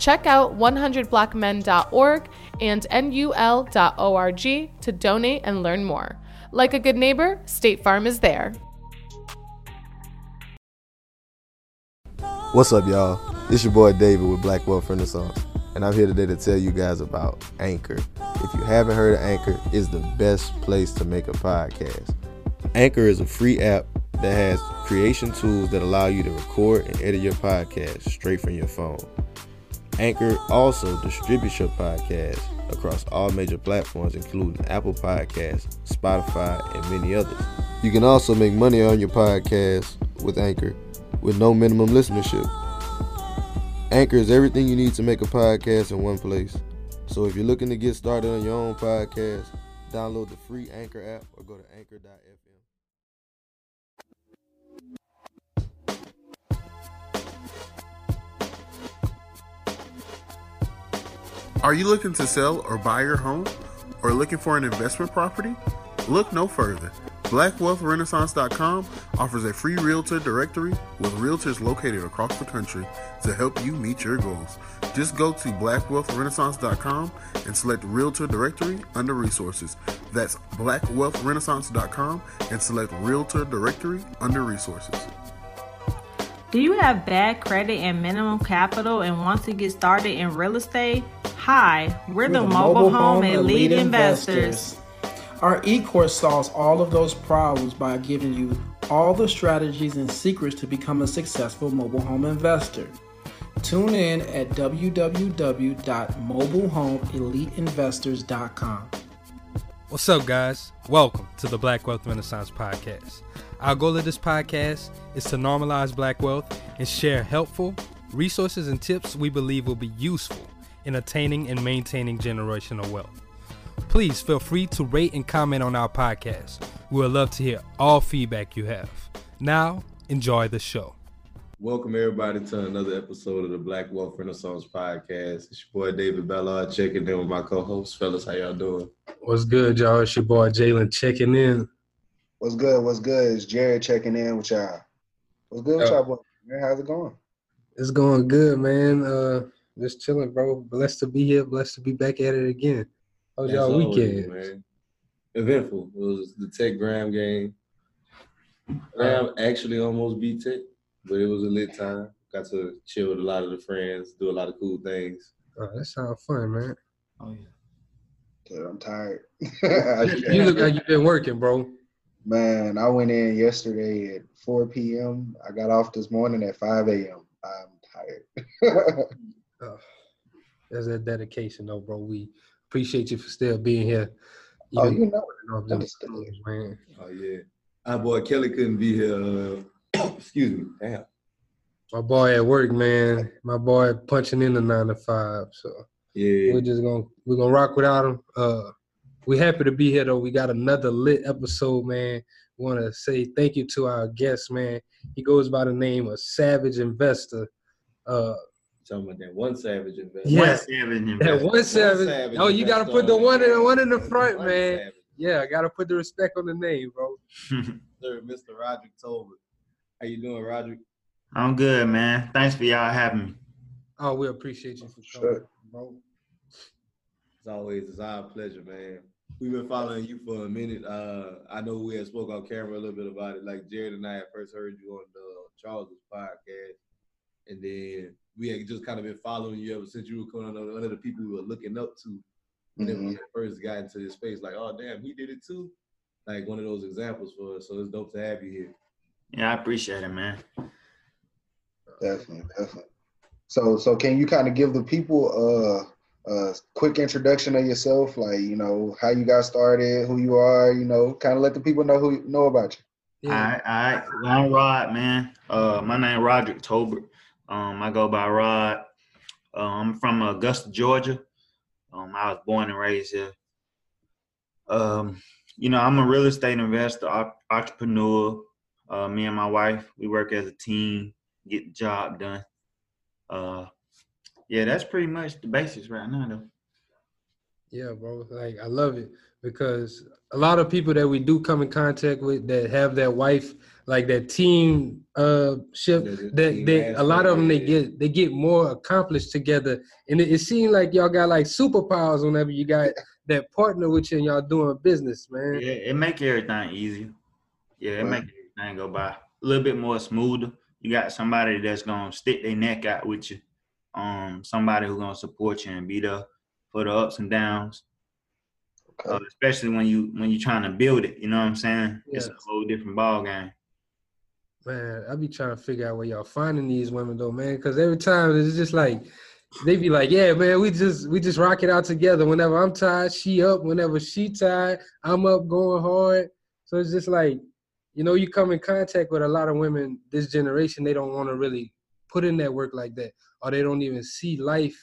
Check out 100blackmen.org and nul.org to donate and learn more. Like a good neighbor, State Farm is there. What's up, y'all? It's your boy David with Black Wealth Renaissance, and I'm here today to tell you guys about Anchor. If you haven't heard of Anchor, it's the best place to make a podcast. Anchor is a free app that has creation tools that allow you to record and edit your podcast straight from your phone. Anchor also distributes your podcast across all major platforms, including Apple Podcasts, Spotify, and many others. You can also make money on your podcast with Anchor with no minimum listenership. Anchor is everything you need to make a podcast in one place. So if you're looking to get started on your own podcast, download the free Anchor app or go to anchor.fm. Are you looking to sell or buy your home? Or looking for an investment property? Look no further. BlackWealthRenaissance.com offers a free realtor directory with realtors located across the country to help you meet your goals. Just go to BlackWealthRenaissance.com and select Realtor Directory under Resources. That's BlackWealthRenaissance.com and select Realtor Directory under Resources. Do you have bad credit and minimum capital and want to get started in real estate? Hi, we're, the, mobile, home and elite investors. Our e-course solves all of those problems by giving you all the strategies and secrets to become a successful mobile home investor. Tune in at www.mobilehomeeliteinvestors.com. What's up, guys? Welcome to the Black Wealth Renaissance Podcast. Our goal of this podcast is to normalize black wealth and share helpful resources and tips we believe will be useful in attaining and maintaining generational wealth. Please feel free to rate and comment on our podcast. We would love to hear all feedback you have. Now, enjoy the show. Welcome everybody to another episode of the Black Wealth Renaissance Podcast. It's your boy David Ballard checking in with my co-host. Fellas, how y'all doing? What's good, y'all? It's your boy Jalen checking in. What's good? What's good? It's Jared checking in with y'all. What's good with y'all, boy? Man, how's it going? It's going good, man. Uh, just chilling, bro. Blessed to be here. Blessed to be back at it again. How was y'all always, weekend? man. Eventful. It was the Tech Graham game. Graham actually almost beat Tech, but it was a lit time. Got to chill with a lot of the friends, do a lot of cool things. Oh, that sounds fun, man. Oh yeah. Dude, I'm tired. You look like you've been working, bro. Man, I went in yesterday at 4 p.m. I got off this morning at 5 a.m. I'm tired. Oh, That's that dedication, though, bro. We appreciate you for still being here. oh, Even you know off it. them Understood. schools, man. Oh yeah. Our boy Kelly couldn't be here. Uh, excuse me. Damn. My boy at work, man. My boy punching in the nine to five. So Yeah. we're just gonna we're gonna rock without him. Uh, we happy to be here though. We got another lit episode, man. Want to say thank you to our guest, man. He goes by the name of Savage Investor. Uh, Talking about that one savage investor. yeah, One Savage that one savage. savage Oh, you gotta put the one in there. one in the front, One man. savage. Yeah, I gotta put the respect on the name, bro. Sir, Mr. Roderick Tolbert. How you doing, Roderick? I'm good, man. Thanks for y'all having me. Oh, we appreciate you for Sure. coming, bro. As always, it's our pleasure, man. We've been following you for a minute. Uh, I know we had spoke on camera a little bit about it. Like Jared and I had first heard you on the Charles's podcast, and then we had just kind of been following you ever since you were coming on one of the people we were looking up to when mm-hmm. first got into this space. Like, oh damn, he did it too. Like one of those examples for us. So it's dope to have you here. Yeah, I appreciate it, man. Definitely, definitely. So, so can you kind of give the people uh, a quick introduction of yourself, like you know how you got started, who you are, you know, kind of let the people know who know about you. Yeah. All right, all right. Well, I'm Rod, man. Uh, my name Roderick Tolbert. Um, I go by Rod. Uh, I'm from Augusta, Georgia. Um, I was born and raised here. Um, you know, I'm a real estate investor, entrepreneur. Uh, me and my wife, we work as a team, get the job done. Uh, yeah, that's pretty much the basics right now, though. Yeah, bro. Like I love it because a lot of people that we do come in contact with that have that wife like that team uh ship that they, they a lot of them they get they get more accomplished together. And it, it seems like y'all got like superpowers whenever you got that partner with you and y'all doing business man. Yeah it make everything easier. Yeah it make everything go by a little bit more smoother. You got somebody that's gonna stick their neck out with you um somebody who's gonna support you and be there for the ups and downs okay. uh, especially when you when you're trying to build it you know what i'm saying yes. it's a whole different ball game Man, I be trying to figure out where y'all finding these women though, man. Because every time it's just like they be like, "Yeah, man, we just we just rock it out together. Whenever I'm tired, she up. Whenever she tired, I'm up going hard." So it's just like, you know, you come in contact with a lot of women this generation. They don't want to really put in that work like that, or they don't even see life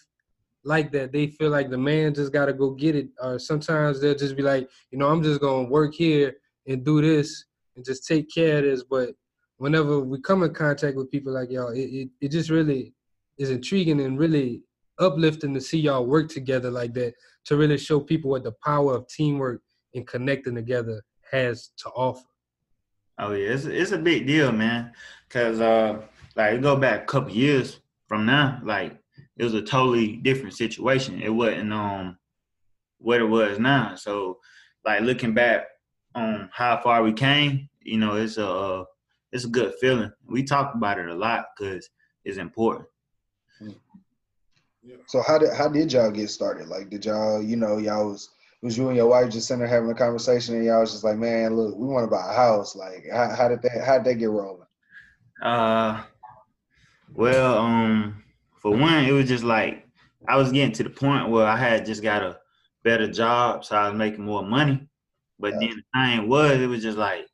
like that. They feel like the man just got to go get it. Or sometimes they'll just be like, you know, I'm just gonna work here and do this and just take care of this, but whenever we come in contact with people like y'all, it, it, it just really is intriguing and really uplifting to see y'all work together like that to really show people what the power of teamwork and connecting together has to offer. Oh yeah, it's it's a big deal, man. Cause uh, like go back a couple years from now, like it was a totally different situation. It wasn't um what it was now. So like looking back on how far we came, you know, it's a uh, it's a good feeling. We talk about it a lot because it's important. So how did how did y'all get started? Like, did y'all, you know, y'all was was you and your wife just sitting there having a conversation, and y'all was just like, man, look, we want to buy a house. Like, how, how did that how did that get rolling? Uh, well, um, for one, it was just like I was getting to the point where I had just got a better job, so I was making more money. But yeah. then the thing was, it was just like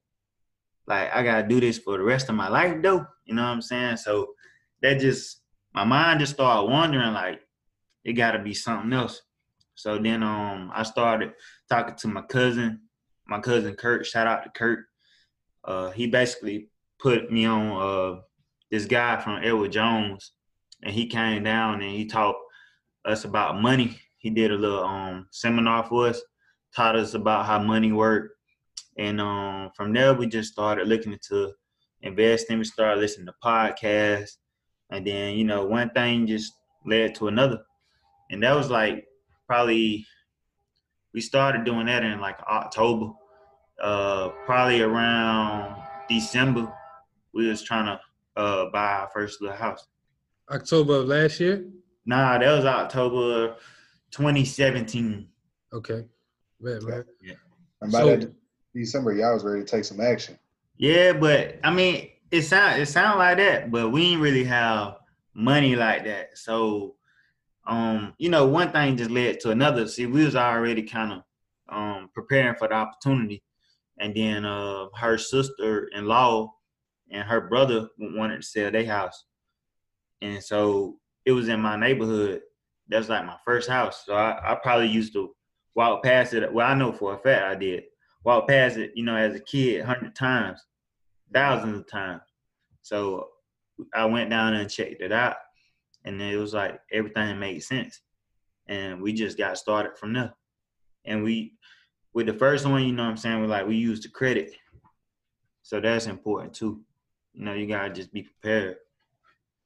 like I gotta do this for the rest of my life though. You know what I'm saying? So that just my mind just started wondering like it gotta be something else. So then um I started talking to my cousin, my cousin Kurt, shout out to Kurt. Uh he basically put me on uh this guy from Edward Jones and he came down and he taught us about money. He did a little um seminar for us, taught us about how money worked and um, from there, we just started looking into investing. We started listening to podcasts. And then, you know, one thing just led to another. And that was like probably, we started doing that in like October. Uh, probably around December, we was trying to uh, buy our first little house. October of last year? Nah, that was October 2017. Okay. Man, man. Yeah. And by so, that December, y'all was ready to take some action. Yeah, but I mean, it sound it sound like that, but we ain't really have money like that. So, um, you know, one thing just led to another. See, we was already kind of um preparing for the opportunity, and then uh, her sister-in-law and her brother wanted to sell their house, and so it was in my neighborhood. That's like my first house, so I, I probably used to walk past it. Well, I know for a fact I did walk past it, you know, as a kid, hundred times, thousands of times. So I went down and checked it out, and it was like everything made sense, and we just got started from there. And we, with the first one, you know, what I'm saying, we like we used the credit, so that's important too. You know, you gotta just be prepared.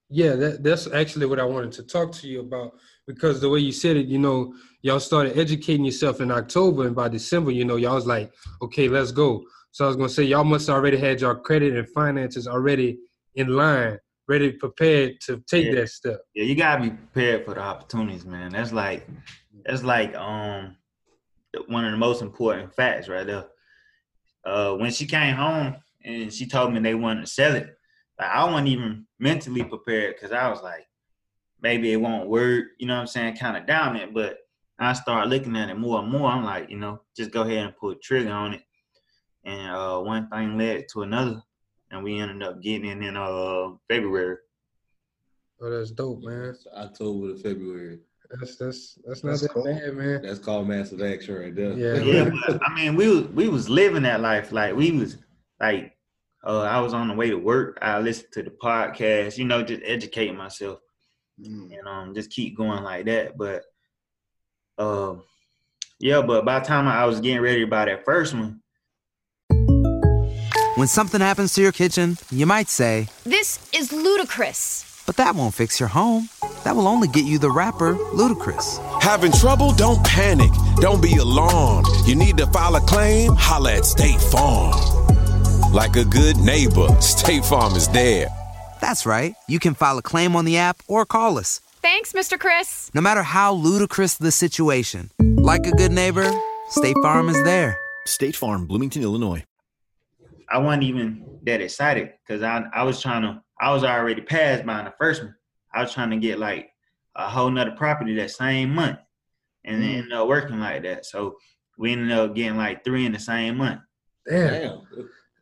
Yeah, that, that's actually what I wanted to talk to you about because the way you said it, you know, y'all started educating yourself in October, and by December, you know, y'all was like, okay, let's go. So I was gonna say, y'all must already had your credit and finances already in line, ready, prepared to take yeah. that step. Yeah, you gotta be prepared for the opportunities, man. That's like That's like um one of the most important facts right there. Uh, when she came home and she told me they wanted to sell it, like I wasn't even mentally prepared because I was like, maybe it won't work, you know what I'm saying, kind of down it. But I started looking at it more and more. I'm like, you know, just go ahead and pull the trigger on it. And uh, one thing led to another, and we ended up getting it in uh February. Oh, that's dope, man. October to February. That's that's that's not That's that cool. bad, man. That's called massive action right there. Yeah. Yeah, but, I mean, we was we was living that life. Like we was like, uh, I was on the way to work. I listened to the podcast, you know, just educating myself, Mm. and um, just keep going like that. But, um, yeah, but by the time I was getting ready to buy that first one, When something happens to your kitchen, you might say, This is ludicrous. but that won't fix your home. That will only get you the rapper, Ludacris. Having trouble? Don't panic. Don't be alarmed. You need to file a claim? Holla at State Farm. Like a good neighbor, State Farm is there. That's right. You can file a claim on the app or call us. Thanks, Mr. Chris. No matter how ludicrous the situation, like a good neighbor, State Farm is there. State Farm, Bloomington, Illinois. I wasn't even that excited because I I was trying to I was already past buying the first one. I was trying to get like a whole nother property that same month, and it ended up working like that. So we ended up getting like three in the same month. Damn.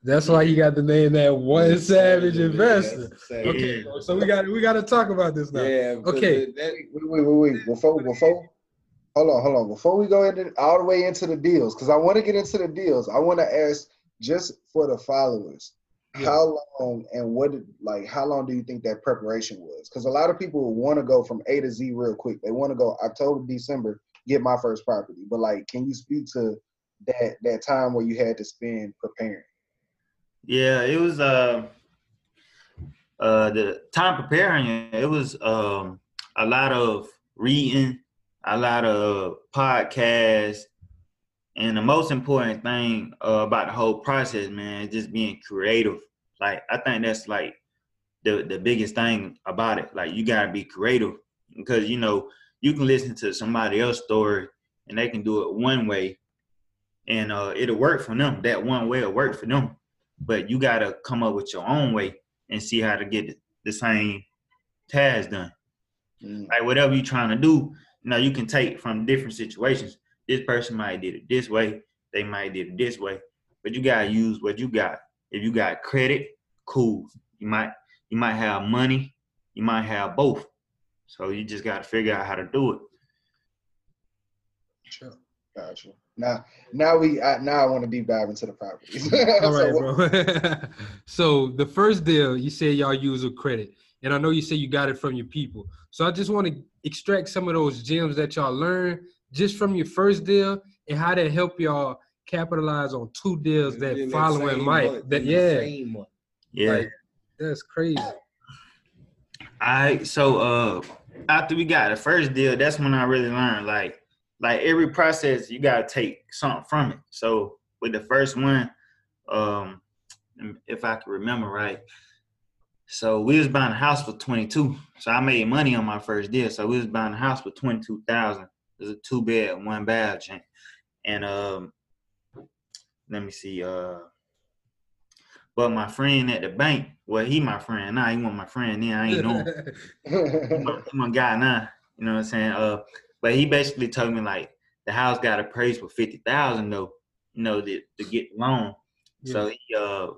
That's why you got the name that one savage investor. Okay, Yeah. so we got we got to talk about this now. Yeah. Okay. that- Wait, wait, wait, wait. Before, before, hold on, hold on. Before we go into all the way into the deals, because I want to get into the deals, I want to ask just for the followers, how long and what, did, like, how long do you think that preparation was? Because a lot of people want to go from A to Z real quick. They want to go October, December, get my first property. But like, can you speak to that that time where you had to spend preparing? Yeah, it was uh uh the time preparing it was um a lot of reading, a lot of podcasts, and the most important thing uh, about the whole process, man, is just being creative. Like I think that's like the the biggest thing about it. Like you gotta be creative because you know you can listen to somebody else's story and they can do it one way, and uh, it'll work for them. That one way will work for them but you gotta come up with your own way and see how to get the same task done. Mm. Like whatever you're trying to do, you know, you can take from different situations. This person might did it this way, they might did it this way, but you gotta use what you got. If you got credit, cool. You might you might have money, you might have both. So you just gotta figure out how to do it. Sure. Gotcha. Now, now we, I, now I want to deep dive into the properties. All So bro. so the first deal, you said y'all use a credit, and I know you say you got it from your people. So I just want to extract some of those gems that y'all learned just from your first deal and how that help y'all capitalize on two deals that in that following same might. month, That yeah, same. Yeah. Like, that's crazy. I so uh after we got the first deal, that's when I really learned like like every process you gotta take something from it. So with the first one, um if I can remember right, so we was buying a house for 22. So I made money on my first deal. So we was buying a house for 22,000. It was a two bed, one bath. And, and um let me see, uh but my friend at the bank, well, he my friend now. He want my friend then. I ain't know him. He my, he my guy now. You know what I'm saying? Uh, but he basically told me like the house got appraised for fifty thousand though. You know, to, to get the loan. So he uh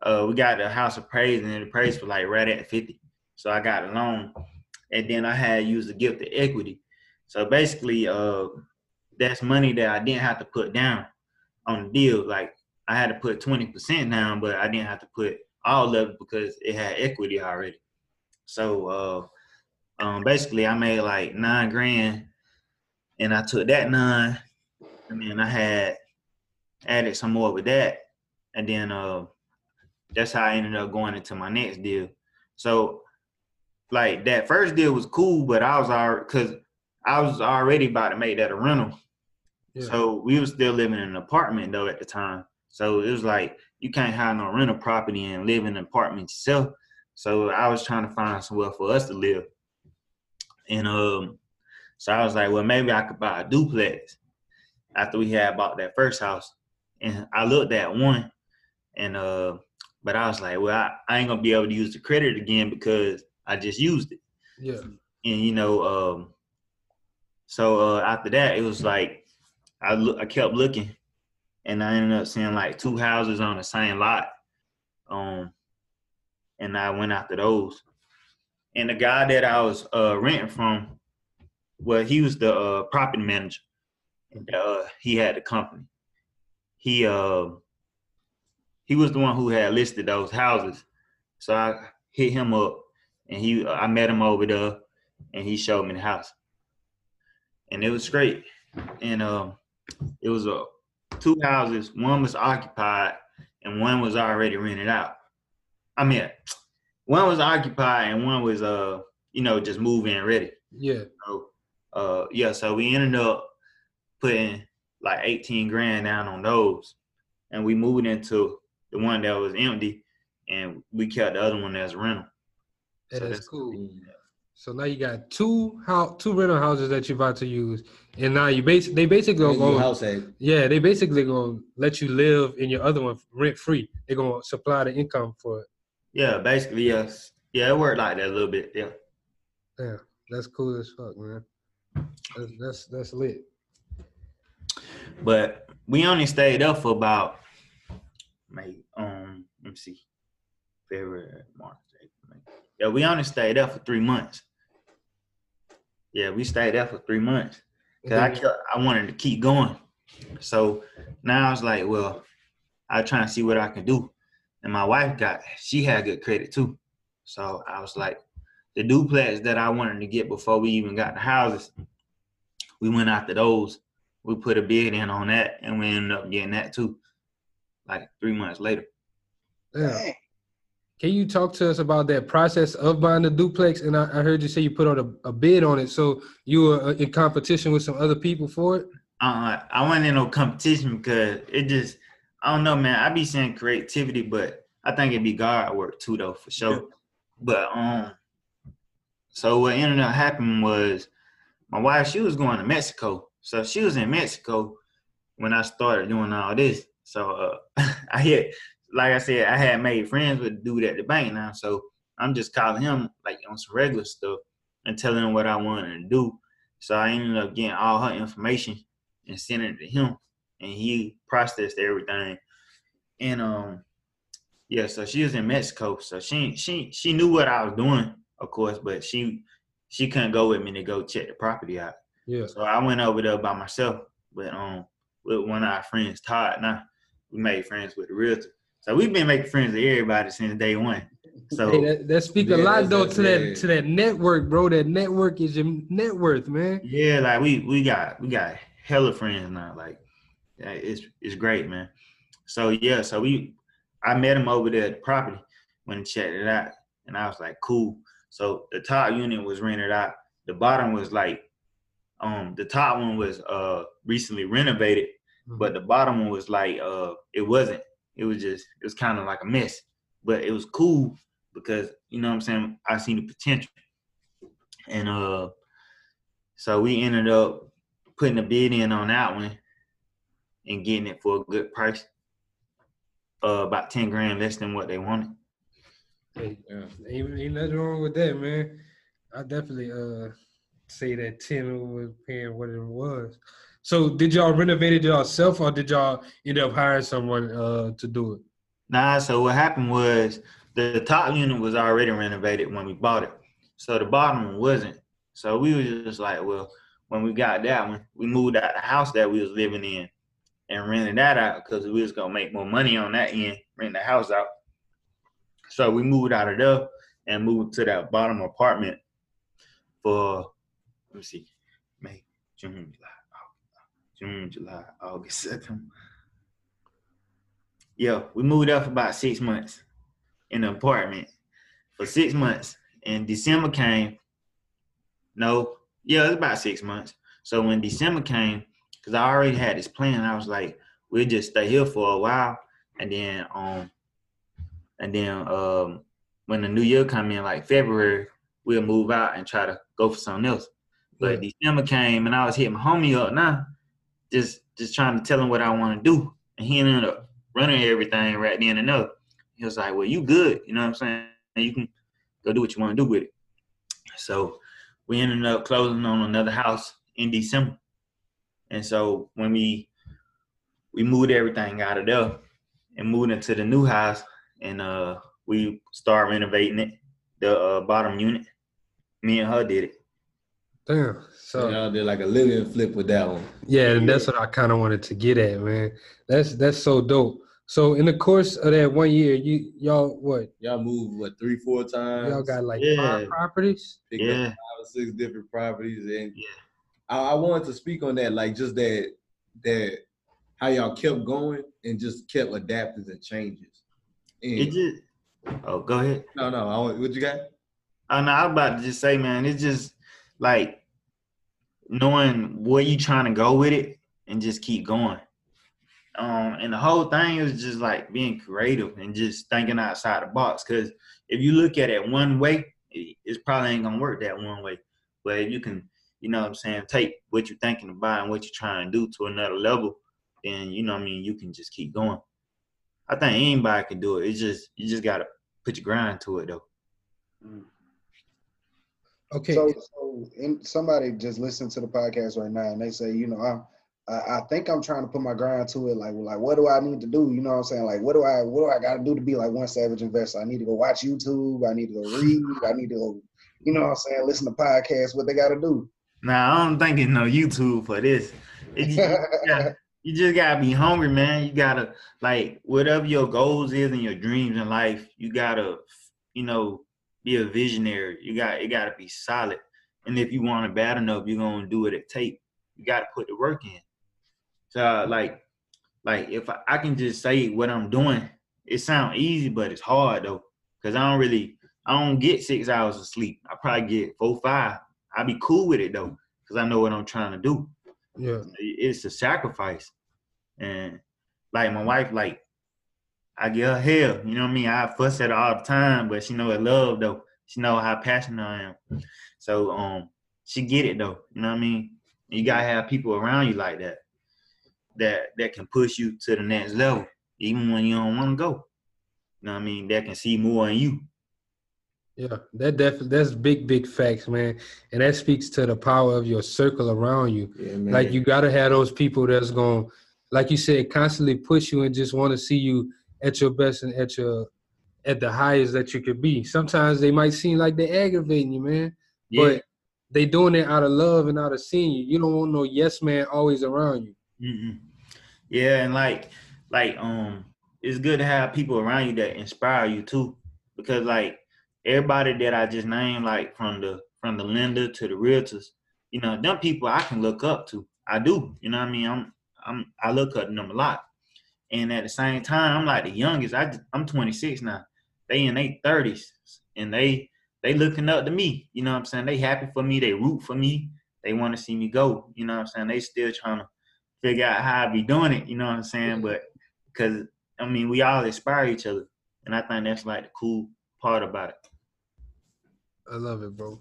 uh we got the house appraised and it appraised for like right at fifty. So I got a loan, and then I had used the gift of equity. So basically, uh, that's money that I didn't have to put down on the deal. Like I had to put twenty percent down, but I didn't have to put all of it because it had equity already. So uh, um, basically, I made like nine grand, and I took that nine, and then I had added some more with that, and then uh, that's how I ended up going into my next deal. So, like that first deal was cool, but I was already because I was already about to make that a rental. So we were still living in an apartment though at the time. So it was like you can't have no rental property and live in an apartment yourself. So I was trying to find somewhere for us to live. And um So I was like, well, maybe I could buy a duplex after we had bought that first house. And I looked at one and uh but I was like, well, I, I ain't gonna be able to use the credit again because I just used it. Yeah. And you know, um so uh after that it was like I look I kept looking and I ended up seeing like two houses on the same lot. Um and I went after those. And the guy that I was uh renting from, well, he was the uh property manager. And uh he had the company. He uh he was the one who had listed those houses. So I hit him up and he I met him over there and he showed me the house. And it was great. And um it was uh, two houses, one was occupied and one was already rented out. I mean one was occupied and one was uh you know just moving ready. Yeah. So uh yeah, so we ended up putting like 18 grand down on those and we moved into the one that was empty and we kept the other one as rental. That So is that's- cool. So now you got two house, two rental houses that you're about to use, and now you base they basically gonna go. house ain't- Yeah, they basically gonna let you live in your other one rent free. They're gonna supply the income for it. Yeah, basically yes. Yeah, it worked like that a little bit. Yeah. Yeah, that's cool as fuck, man. That's that's, that's lit. But we only stayed up for about May, um, let me see, February, March, April, Yeah, we only stayed up for three months. Yeah, we stayed there for three months. Cause I kept, I wanted to keep going. So now I was like, well, I try and see what I can do. And my wife got, she had good credit too. So I was like, the duplex that I wanted to get before we even got the houses, we went after those. We put a bid in on that, and we ended up getting that too. Like three months later. Yeah. Can you talk to us about that process of buying the duplex? And I, I heard you say you put on a, a bid on it, so you were uh, in competition with some other people for it. Uh, I wasn't in no competition because it just, I don't know, man. I be saying creativity, but I think it'd be guard work too, though, for sure. But um, so what ended up happening was my wife, she was going to Mexico, so she was in Mexico when I started doing all this. So uh, I hit, like I said, I had made friends with the dude at the bank now, so I'm just calling him like on some regular stuff and telling him what I wanted to do. So I ended up getting all her information and sending it to him, and he processed everything. And um, yeah, so she was in Mexico, so she she she knew what I was doing, of course, but she she couldn't go with me to go check the property out. Yeah. So I went over there by myself, with um with one of our friends, Todd. Now we made friends with the realtor. So we've been making friends with everybody since day one. So Hey, that, that speak a lot though to that yeah. to that network, bro. That network is your net worth, man. Yeah, like we we got we got hella friends now. Like yeah, it's it's great, man. So yeah, so we I met him over there at the property when he checked it out, and I was like, cool. So the top unit was rented out. The bottom was like, um, the top one was uh recently renovated, but the bottom one was like uh it wasn't. It was just it was kind of like a mess, but it was cool because you know what I'm saying. I seen the potential, and uh, so we ended up putting a bid in on that one and getting it for a good price. Uh, about ten grand less than what they wanted. Hey, ain't, ain't nothing wrong with that, man. I definitely uh say that ten was paying what it was. So did y'all renovate it yourself or did y'all end up hiring someone uh to do it? Nah, so what happened was the top unit was already renovated when we bought it. So the bottom one wasn't. So we was just like, well, when we got that one, we moved out the house that we was living in and renting that out because we was gonna make more money on that end, rent the house out. So we moved out of there and moved to that bottom apartment for let me see, May, June, July, August, June, July, August, September. Yeah, we moved up for about six months in the apartment for six months. And December came. No, yeah, it was about six months. So when December came, because I already had this plan, I was like, we'll just stay here for a while, and then um, and then um, when the new year come in, like February, we'll move out and try to go for something else. But December came and I was hitting my homie up now, just just trying to tell him what I want to do. And he ended up running everything right then and there. He was like, Well, you good, you know what I'm saying? You can go do what you want to do with it. So we ended up closing on another house in December. And so when we we moved everything out of there and moved into the new house and uh we started renovating it, the uh, bottom unit. Me and her did it. Damn. So y'all did like a living flip with that one. Yeah, and that's what I kind of wanted to get at, man. That's that's so dope. So in the course of that one year, you y'all what? Y'all moved what three, four times. Y'all got like yeah. five properties. Picked yeah. five or six different properties, and yeah. I, I wanted to speak on that, like just that that how y'all kept going and just kept adapting and changes. And it just oh, go ahead. No, no, I, what you got? Oh no, I'm about to just say, man, it's just like knowing where you trying to go with it and just keep going. Um, and the whole thing is just like being creative and just thinking outside the box. Because if you look at it one way, it, probably ain't gonna work that one way. But if you can, you know what I'm saying, take what you're thinking about and what you're trying to do to another level, then you know what I mean, you can just keep going. I think anybody can do it. It's just you just gotta put your grind to it though. Mm. Okay. So, so in, somebody just listened to the podcast right now, and they say, you know, I'm, I, I think I'm trying to put my grind to it. Like, like, what do I need to do? You know what I'm saying? Like, what do I, what do I got to do to be like one savage investor? I need to go watch YouTube. I need to go read. I need to go, you know what I'm saying? Listen to podcasts. What they got to do? Nah, I don't think it's no YouTube for this. It, you, gotta, you just gotta be hungry, man. You gotta like whatever your goals is and your dreams in life. You gotta, you know, be a visionary. You got it got to be solid. And if you want it bad enough, you're gonna do it at tape. You got to put the work in. So uh, like, like if I, I, can just say what I'm doing, it sounds easy, but it's hard though, because I don't really, I don't get six hours of sleep. I probably get four, five. I be cool with it though, because I know what I'm trying to do. Yeah, it's a sacrifice, and like my wife, like I give her hell. You know what I mean? I fuss at her all the time, but she know it love though. She know how passionate I am. So um, she get it though. You know what I mean? You gotta have people around you like that, that that can push you to the next level, even when you don't want to go. You know what I mean? That can see more in you. Yeah, that def- that's big, big facts, man. And that speaks to the power of your circle around you. Yeah, like you gotta have those people that's gonna, like you said, constantly push you and just want to see you at your best and at your at the highest that you could be. Sometimes they might seem like they're aggravating you, man. Yeah. But they doing it out of love and out of seeing you. You don't want no yes man always around you. Mm-hmm. Yeah, and like like um it's good to have people around you that inspire you too. Because like everybody that I just named, like from the from the lender to the realtors, you know, them people I can look up to. I do. You know what I mean? I'm I'm I look up to them a lot. And at the same time, I'm like the youngest. I I'm 26 now. They in their 30s, and they they looking up to me. You know what I'm saying? They happy for me. They root for me. They want to see me go. You know what I'm saying? They still trying to figure out how I be doing it. You know what I'm saying? But because I mean, we all inspire each other, and I think that's like the cool part about it. I love it, bro.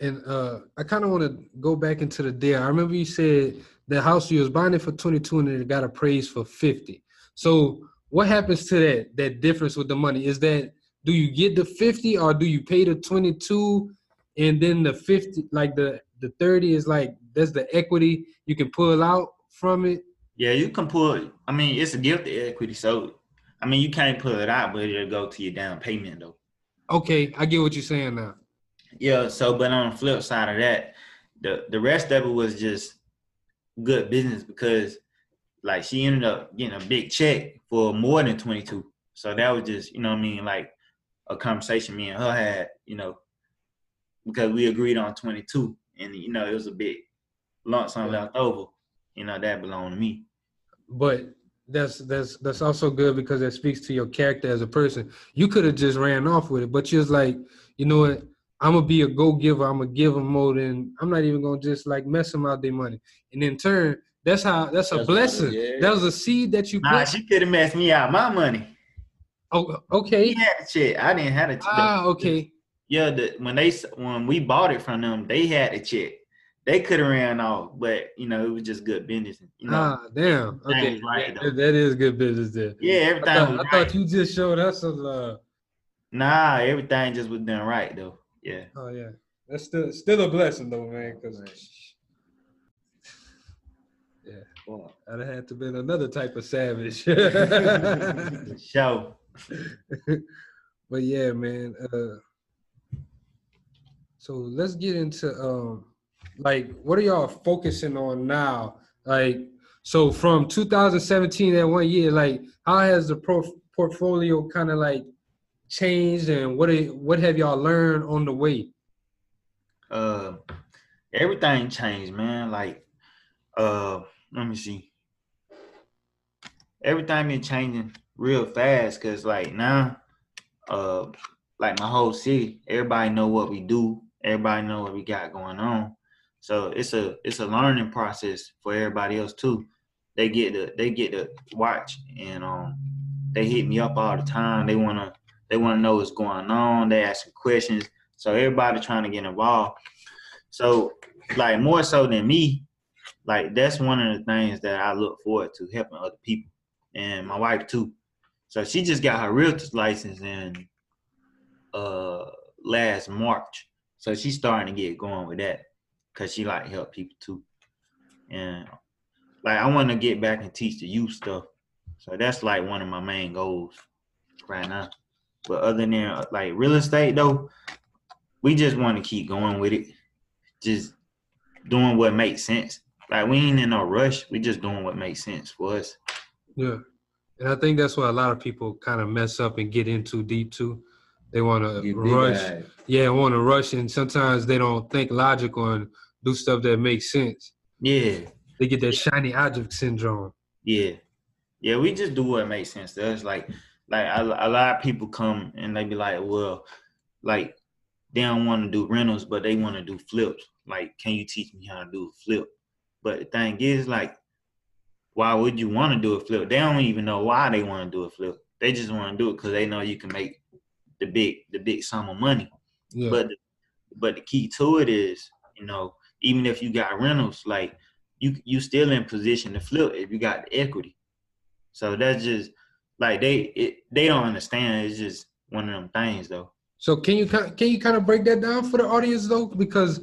And uh, I kind of want to go back into the deal. I remember you said the house you was buying it for 22 and it got appraised for 50. So what happens to that that difference with the money? Is that do you get the 50 or do you pay the 22 and then the 50 like the the 30 is like that's the equity you can pull out from it? Yeah, you can pull I mean it's a gift of equity, so I mean you can't pull it out, but it'll go to your down payment though. Okay, I get what you're saying now. Yeah, so but on the flip side of that, the the rest of it was just good business because like she ended up getting a big check for more than 22. So that was just, you know I mean, like a conversation me and her had, you know, because we agreed on 22 and, you know, it was a big lump sum left over, you know, that belonged to me. But that's that's that's also good because that speaks to your character as a person. You could have just ran off with it, but you're like, you know what? I'm gonna be a go giver. I'm gonna give them more than I'm not even gonna just like mess them out their money. And in turn, that's how that's a that's blessing. Yeah. That was a seed that you. Nah, she could have messed me out my money. Oh, okay. He had the check. I didn't have the check. Ah, okay. Yeah, the, when they when we bought it from them, they had the check. they could have ran off, but you know it was just good business. You know, ah, damn. Okay, right, that, that is good business there. Yeah, everything I thought, was I thought you just showed us some love. Nah, everything just was done right though. Yeah. Oh yeah, that's still still a blessing though, man. Because yeah, well, I'd have had to been another type of savage. Show. but yeah, man. Uh, so let's get into um, like what are y'all focusing on now? Like, so from 2017 that one year, like how has the pro- portfolio kind of like changed, and what are, what have y'all learned on the way? uh everything changed, man. Like uh let me see. Everything been changing real fast cause like now uh like my whole city, everybody know what we do, everybody know what we got going on. So it's a it's a learning process for everybody else too. They get to they get to watch and um they hit me up all the time. They wanna they wanna know what's going on. They asking questions. So everybody trying to get involved. So like more so than me, like that's one of the things that I look forward to helping other people and my wife too. So she just got her realtor's license in uh last March. So she's starting to get going with that because she like help people too. And like I want to get back and teach the youth stuff. So that's like one of my main goals right now. But other than uh, like real estate though, we just want to keep going with it. Just doing what makes sense. Like we ain't in no rush. We just doing what makes sense for us. Yeah. And I think that's what a lot of people kind of mess up and get into deep too. They want to rush. eyed. Yeah, want to rush, and sometimes they don't think logical and do stuff that makes sense. Yeah. They get that shiny object syndrome. Yeah, yeah. We just do what makes sense to us. Like, like a, a lot of people come and they be like, well, like they don't want to do rentals, but they want to do flips. Like, can you teach me how to do a flip? But the thing is, like, why would you want to do a flip? They don't even know why they want to do a flip. They just want to do it because they know you can make the big the big sum of money. Yeah. But but the key to it is, you know, even if you got rentals, like you you still in position to flip if you got the equity. So that's just like they it, they don't understand. It's just one of them things though. So can you can you kind of break that down for the audience though? Because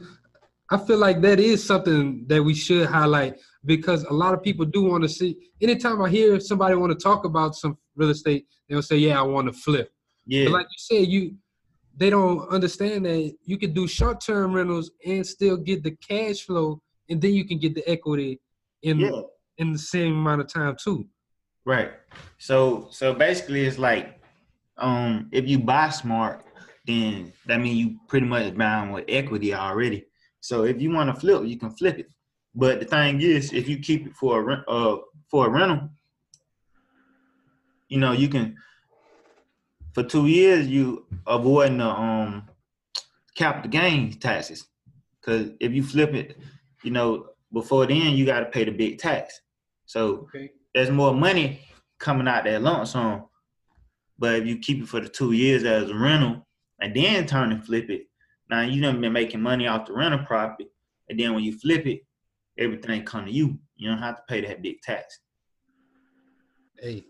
I feel like that is something that we should highlight because a lot of people do want to see. Anytime I hear somebody want to talk about some real estate, they'll say, "Yeah, I want to flip." Yeah. But like you said, you they don't understand that you can do short term rentals and still get the cash flow, and then you can get the equity in Yeah. in the same amount of time too. Right. So so basically it's like um if you buy smart, then that means you pretty much buying with equity already. So if you want to flip, you can flip it. But the thing is, if you keep it for a rent, uh for a rental, you know you can for two years you avoiding the um capital gains taxes. Cause if you flip it, you know before then you got to pay the big tax. So Okay. There's more money coming out that lump sum. But if you keep it for the two years as a rental and then turn and flip it, now you done been making money off the rental property. And then when you flip it, everything come to you. You don't have to pay that big tax. Hey,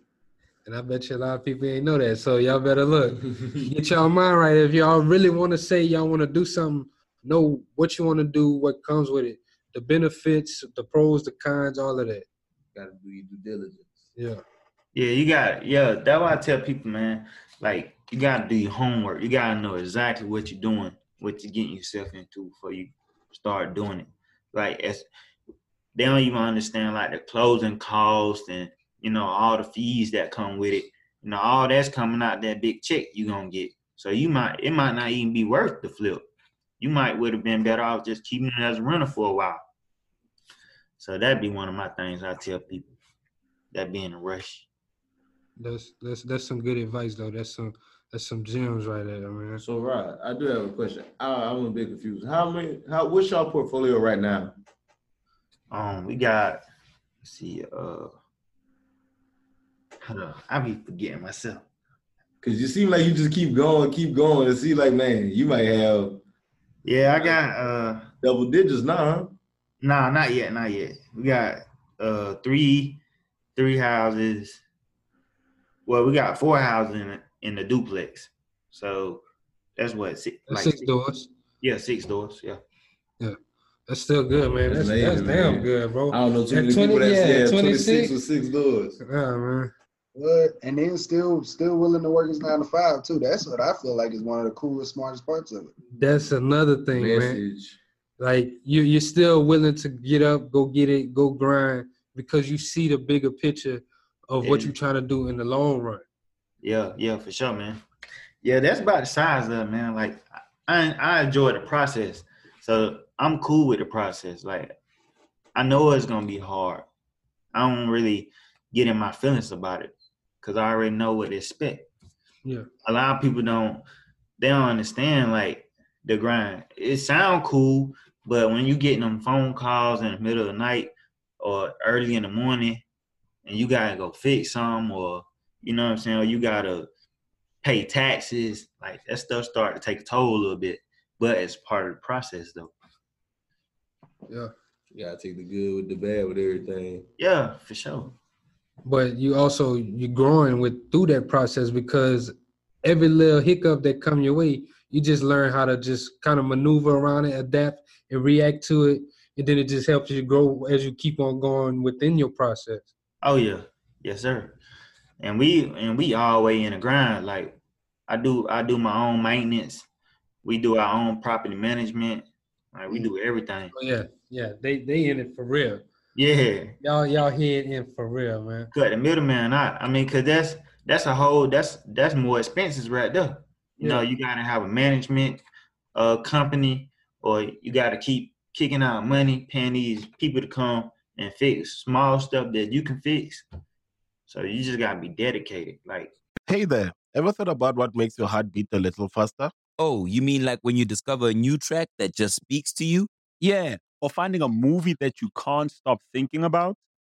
and I bet you a lot of people ain't know that. So y'all better look. Get y'all mind right. If y'all really want to say y'all want to do something, know what you want to do, what comes with it, the benefits, the pros, the cons, all of that. Got to do your due diligence. Yeah. Yeah, you got yeah, that's why I tell people, man, like you gotta do your homework. You gotta know exactly what you're doing, what you're getting yourself into before you start doing it. Like as they don't even understand like the closing costs and you know all the fees that come with it. You know, all that's coming out that big check you gonna get. So you might it might not even be worth the flip. You might would have been better off just keeping it as a rental for a while. So that'd be one of my things I tell people. That being a rush. That's that's that's some good advice though. That's some that's some gems right there, man. So Rod, I do have a question. I, I'm a bit confused. How many? How what's your portfolio right now? Um, we got let's see, uh hold on, I be forgetting myself. Cause you seem like you just keep going, keep going, and see like man, you might have Yeah, I got uh double digits now. Huh? Nah, not yet, not yet. We got uh three three houses. Well, we got four houses in in the duplex. So that's what six, That's six doors. Yeah, six doors. Yeah. Yeah. That's still good, man. That's, That's that's, amazing, damn man. good, bro. I don't know too At many people that yeah, said 26 26 with six doors. Yeah, man. What? and then still still willing to work his nine to five too. That's what I feel like is one of the coolest, smartest parts of it. That's another thing, man. Like you, you're still willing to get up, go get it, go grind because you see the bigger picture of what you're trying to do in the long run. Yeah, yeah, for sure, man. Yeah, that's about the size of it, man. Like I I enjoy the process. So I'm cool with the process. Like I know it's gonna be hard. I don't really get in my feelings about it because I already know what to expect. Yeah. A lot of people don't they don't understand like the grind. It sound cool, but when you getting them phone calls in the middle of the night or early in the morning and you gotta go fix some or you know what I'm saying, or you gotta pay taxes, like that stuff start to take a toll a little bit. But it's part of the process though. Yeah. You gotta take the good with the bad with everything. Yeah, for sure. But you also you're growing with through that process because every little hiccup that come your way, you just learn how to just kind of maneuver around it, adapt and react to it, and then it just helps you grow as you keep on going within your process. Oh yeah, yes sir. And we and we all way in the grind. Like I do, I do my own maintenance. We do our own property management. Like we do mm-hmm. everything. Oh yeah, yeah, they they in it for real. Yeah, Y'all y'all head in for real, man. cut the middleman out. I mean, cause that's that's a whole that's that's more expenses right there. You know, you gotta have a management uh company, or you gotta keep kicking out money, paying these people to come and fix small stuff that you can fix. So you just gotta be dedicated. Like Hey there, ever thought about what makes your heart beat a little faster? Oh, you mean like when you discover a new track that just speaks to you? Yeah, or finding a movie that you can't stop thinking about.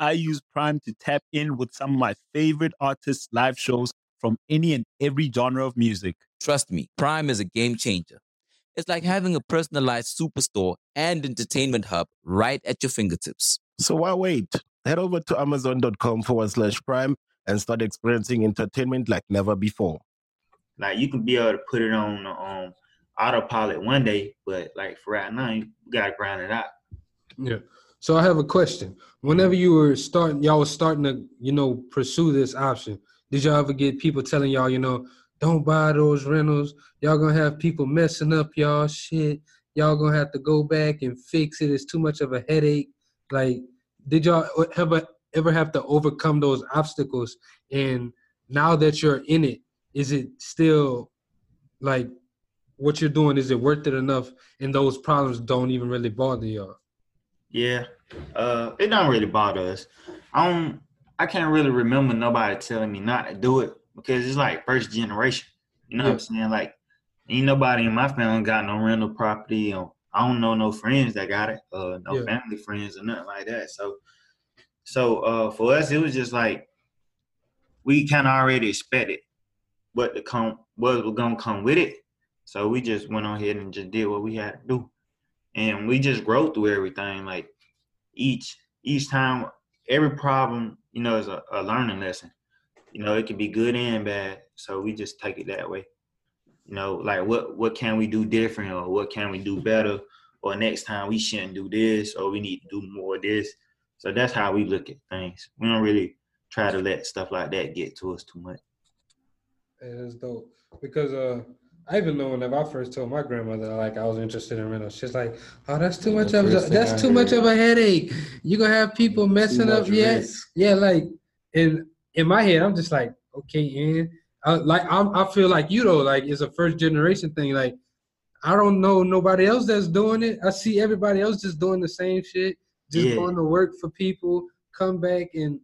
I use Prime to tap in with some of my favorite artists' live shows from any and every genre of music. Trust me, Prime is a game changer. It's like having a personalized superstore and entertainment hub right at your fingertips. So why wait? Head over to amazon.com forward slash prime and start experiencing entertainment like never before. like you can be able to put it on um autopilot one day, but like for right now, you gotta grind it out. Yeah. So I have a question. Whenever you were starting, y'all was starting to, you know, pursue this option. Did y'all ever get people telling y'all, you know, don't buy those rentals. Y'all gonna have people messing up y'all shit. Y'all gonna have to go back and fix it. It's too much of a headache. Like, did y'all ever ever have to overcome those obstacles? And now that you're in it, is it still like what you're doing? Is it worth it enough? And those problems don't even really bother y'all. Yeah, uh, it don't really bother us. I don't. I can't really remember nobody telling me not to do it because it's like first generation. You know what I'm saying? Like, ain't nobody in my family got no rental property. Or I don't know no friends that got it. Uh, no Yeah. family friends or nothing like that. So, so uh, for us, it was just like we kind of already expected what to come, what was gonna come with it. So we just went on ahead and just did what we had to do and we just grow through everything. Like each each time, every problem, you know, is a, a learning lesson. You know, it can be good and bad. So we just take it that way. You know, like what what can we do different, or what can we do better, or next time we shouldn't do this, or we need to do more of this. So that's how we look at things. We don't really try to let stuff like that get to us too much. Yeah, that's dope. Because uh, I even know whenever I first told my grandmother like I was interested in rentals, she's like, "Oh, that's too much of a, that's I too much of a headache. You gonna have people messing up. much Yeah. Like in in my head, I'm just like, okay, and I, uh, like I'm, I feel like you though, like it's a first generation thing. Like I don't know nobody else that's doing it. I see everybody else just doing the same shit, just Yeah. going to work for people, come back and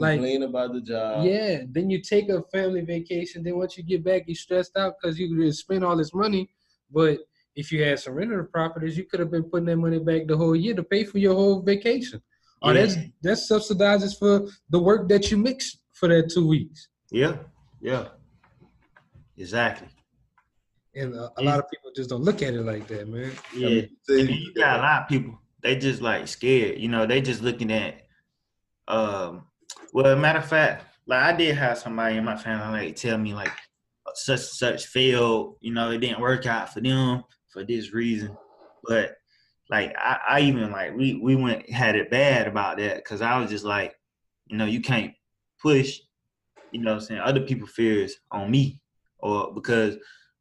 like Complain about the job. yeah, then you take a family vacation. Then once you get back, you're stressed out because you just spend all this money. But if you had some rental properties, you could have been putting that money back the whole year to pay for your whole vacation. Or that's that subsidizes for the work that you mix for that two weeks. Yeah, yeah, exactly. And a, a lot of people just don't look at it like that, man. Yeah, and then you got a lot of people. They just like scared. You know, they just looking at. Um, well, matter of fact, like I did have somebody in my family like tell me like such such failed. You know, it didn't work out for them for this reason. But like I, I even like we we went had it bad about that because I was just like, you know, you can't push. You know, I'm saying other people fears on me or because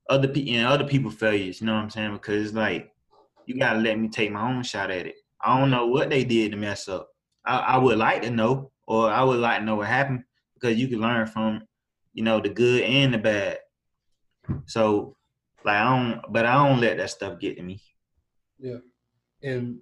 other people and other people failures. You know what I'm saying? Because it's like you gotta let me take my own shot at it. I don't know what they did to mess up. I, I would like to know, or I would like to know what happened because you can learn from, you know, the good and the bad. So, like I don't, but I don't let that stuff get to me. Yeah. And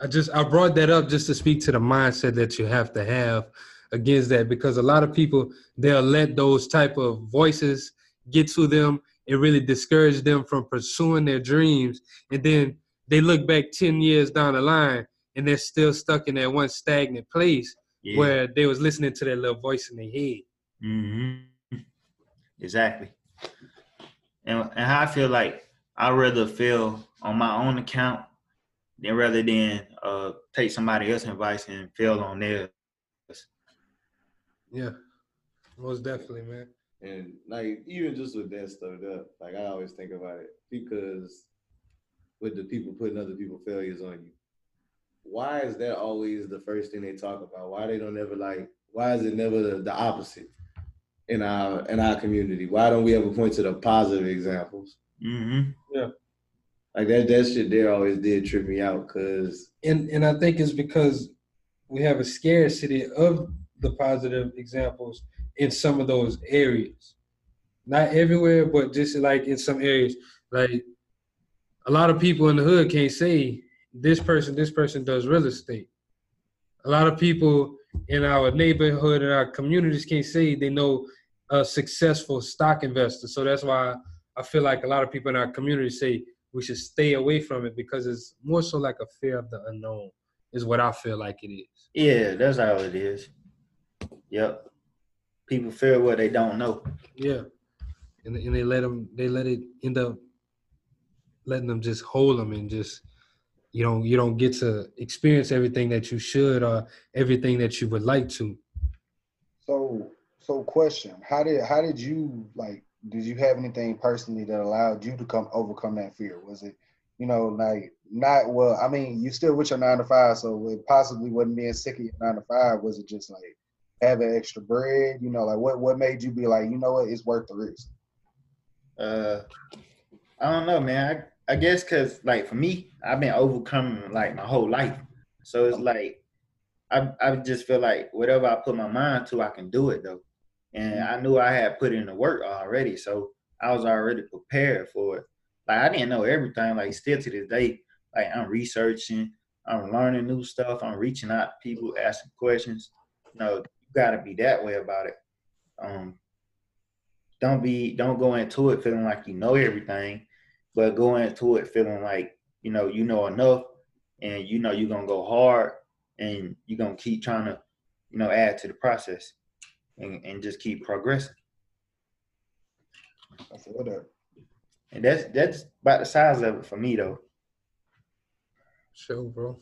I just I brought that up just to speak to the mindset that you have to have against that because a lot of people they'll let those type of voices get to them and really discourage them from pursuing their dreams and then they look back 10 years down the line and they're still stuck in that one stagnant place Yeah. where they was listening to that little voice in their head. Mm-hmm. Exactly. And and how I feel like I'd rather fail on my own account than rather than uh take somebody else's advice and fail on theirs. Yeah. Most definitely, man. And like even just with that stuff up, like I always think about it because with the people putting other people failures on you, why is that always the first thing they talk about? Why they don't ever like? Why is it never the, the opposite in our in our community? Why don't we ever point to the positive examples? Mm-hmm. Yeah. Like that that shit there always did trip me out because and and I think it's because we have a scarcity of the positive examples in some of those areas. Not everywhere, but just like in some areas. Like a lot of people in the hood can't say this person, this person does real estate. A lot of people in our neighborhood and our communities can't say they know a successful stock investor. So that's why I feel like a lot of people in our community say we should stay away from it because it's more so like a fear of the unknown, is what I feel like it is. Yeah, that's how it is. Yep. People fear what they don't know. Yeah, and and they let them they let it end up letting them just hold them and just you don't you don't get to experience everything that you should or everything that you would like to. So, so question: How did how did you like? Did you have anything personally that allowed you to come overcome that fear? Was it, you know, like not well? I mean, you still with your nine to five, so it possibly wasn't being sick of your nine to five. Was it just like having extra bread? You know, like what what made you be like, you know what, it's worth the risk? Uh, I don't know, man. I, I guess because like for me, I've been overcoming like my whole life, so it's like I I just feel like whatever I put my mind to, I can do it though. And I knew I had put in the work already, so I was already prepared for it. Like I didn't know everything. Like still to this day, like I'm researching, I'm learning new stuff, I'm reaching out to people, asking questions. You know, you gotta be that way about it. Um, don't be don't go into it feeling like you know everything, but go into it feeling like you know you know enough, and you know you're gonna go hard, and you're gonna keep trying to, you know, add to the process, and and just keep progressing. I feel that. And that's that's about the size of it for me though. Sure, bro.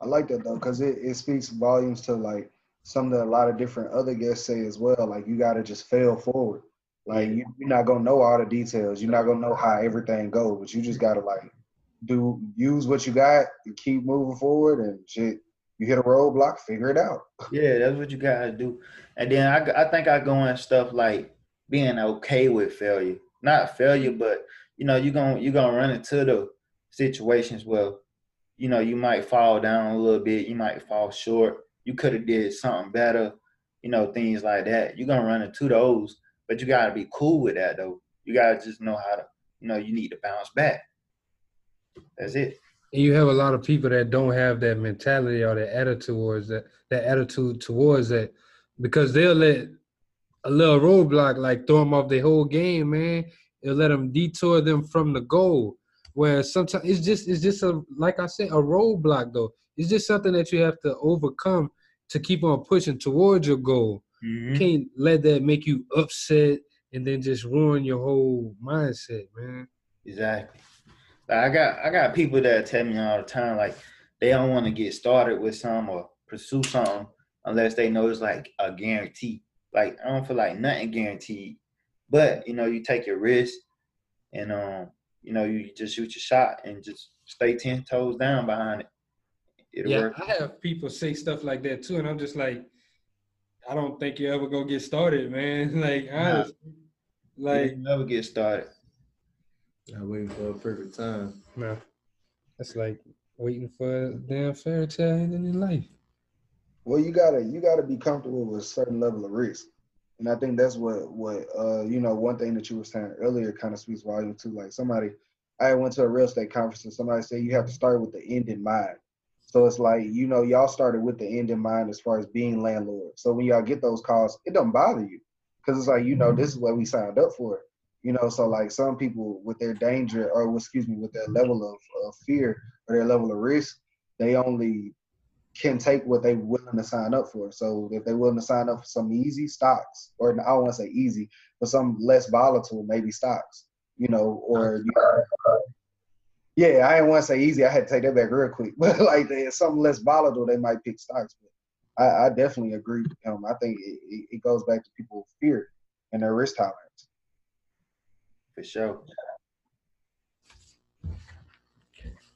I like that though, because it, it speaks volumes to like something that a lot of different other guests say as well. Like you gotta just fail forward. Like you, you're not gonna know all the details. You're not gonna know how everything goes, but you just gotta like do use what you got and keep moving forward and shit. You hit a roadblock, figure it out. Yeah, that's what you gotta do. And then I, I think I go in stuff like being okay with failure, not failure, but you know, you're gonna you're gonna run into the situations where you know you might fall down a little bit, you might fall short, you could have did something better, you know, things like that. You're gonna run into those, but you gotta be cool with that though. You gotta just know how to, you know, you need to bounce back. That's it. And you have a lot of people that don't have that mentality or that attitude towards that that attitude towards that because they'll let a little roadblock like throw them off their whole game, man. It'll let them detour them from the goal. Where sometimes it's just it's just a like I said a roadblock though. It's just something that you have to overcome to keep on pushing towards your goal. Mm-hmm. You can't let that make you upset and then just ruin your whole mindset, man. Exactly. I got I got people that tell me all the time like they don't want to get started with some or pursue something unless they know it's like a guarantee. Like I don't feel like nothing guaranteed, but you know you take your risk and um you know you just shoot your shot and just stay ten toes down behind it. It'll yeah, work. I have people say stuff like that too, and I'm just like, I don't think you ever gonna get started, man. like, honestly, like you never get started. I'm waiting for a perfect time. No, that's like waiting for a damn fairy tale ending in life. Well, you gotta you gotta be comfortable with a certain level of risk, and I think that's what what uh you know one thing that you were saying earlier kind of speaks volume too. Like somebody, I went to a real estate conference and somebody said you have to start with the end in mind. So it's like you know y'all started with the end in mind as far as being landlord. So when y'all get those calls, it don't bother you because it's like you know mm-hmm. this is what we signed up for. You know, so like some people with their danger or excuse me with their level of, of fear or their level of risk, they only can take what they're willing to sign up for. So if they're willing to sign up for some easy stocks, or I don't want to say easy, but some less volatile, maybe stocks, you know, or you know, yeah, I didn't want to say easy. I had to take that back real quick. But like something less volatile, they might pick stocks. But I, I definitely agree. Um, I think it, it, it goes back to people's fear and their risk tolerance. For sure.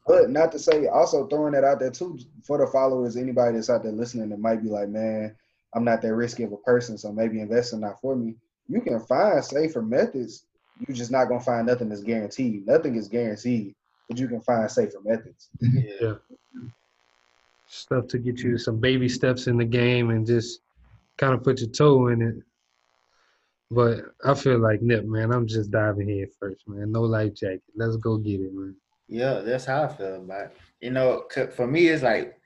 But not to say, also throwing that out there too for the followers, anybody that's out there listening that might be like, man, I'm not that risky of a person, so maybe investing not for me. You can find safer methods. You're just not gonna find nothing that's guaranteed. Nothing is guaranteed, but you can find safer methods. Yeah. Stuff to get you some baby steps in the game and just kind of put your toe in it. But I feel like Nip, man, I'm just diving head first, man. No life jacket. Let's go get it, man. Yeah, that's how I feel about it. You know, for me, it's like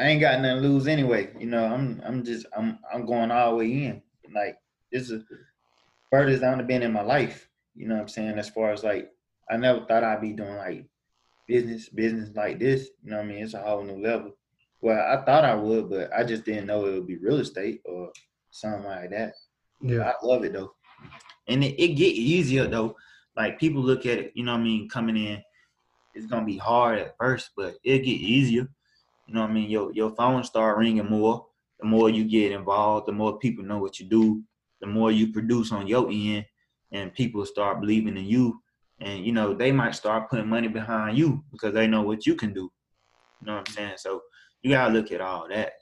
I ain't got nothing to lose anyway. You know, I'm I'm just I'm I'm going all the way in. Like this is furthest I've been in my life. You know what I'm saying? As far as like I never thought I'd be doing like business, business like this. You know what I mean? It's a whole new level. Well, I thought I would, but I just didn't know it would be real estate or something like that. Yeah. I love it though. And it, it get easier though. Like people look at it, you know what I mean, coming in, it's gonna be hard at first, but it get easier. You know what I mean? Your your phone start ringing more. The more you get involved, the more people know what you do, the more you produce on your end, and people start believing in you. And you know, they might start putting money behind you because they know what you can do. You know what I'm saying? So you gotta look at all that.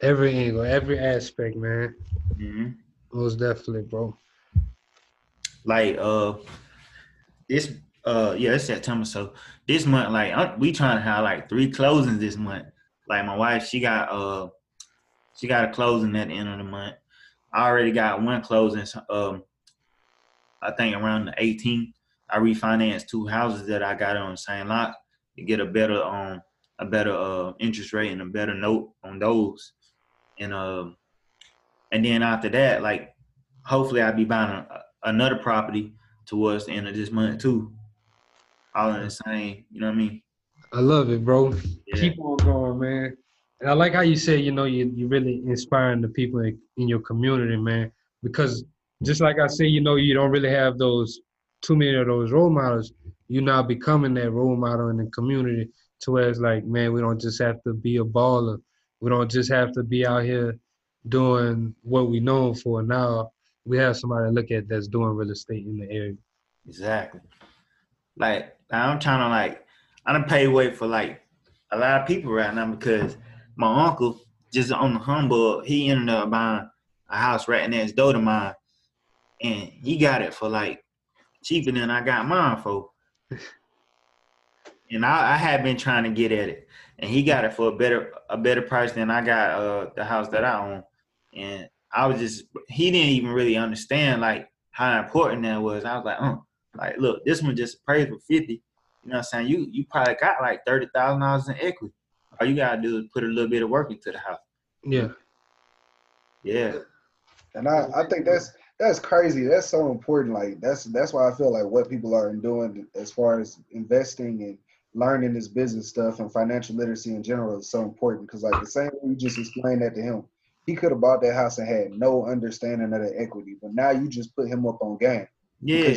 Every angle, every aspect, man. hmm Most definitely, bro. like uh this uh yeah it's September so this month like uh, we trying to have like three closings this month like my wife she got uh she got a closing at the end of the month I already got one closing um I think around the 18th I refinanced two houses that I got on the same lot to get a better um a better uh interest rate and a better note on those and um and then after that like hopefully I'll be buying a, another property towards the end of this month too. All in the same, you know what I mean? I love it, bro. Yeah. Keep on going, man. And I like how you say, you know, you you really inspiring the people in, in your community, man. Because just like I say, you know, you don't really have those too many of those role models. You're now becoming that role model in the community to where it's like, man, we don't just have to be a baller. We don't just have to be out here doing what we known for. Now we have somebody to look at that's doing real estate in the area. Exactly. Like I'm trying to like I don't pay way for like a lot of people right now because my uncle just on the humble he ended up buying a house right next door to mine and he got it for like cheaper than I got mine for. and I, I had been trying to get at it, and he got it for a better a better price than I got uh the house that I own. And I was just he didn't even really understand like how important that was. I was like, oh, like look, this one just appraised for fifty. You You know what I'm saying? You you probably got like thirty thousand dollars in equity. All you gotta do is put a little bit of work into the house. Yeah. Yeah. And I, I think that's that's crazy. That's so important. Like that's that's why I feel like what people are doing as far as investing and learning this business stuff and financial literacy in general is so important. Because like the same way you just explained that to him, he could have bought that house and had no understanding of the equity, but now you just put him up on game. Yeah.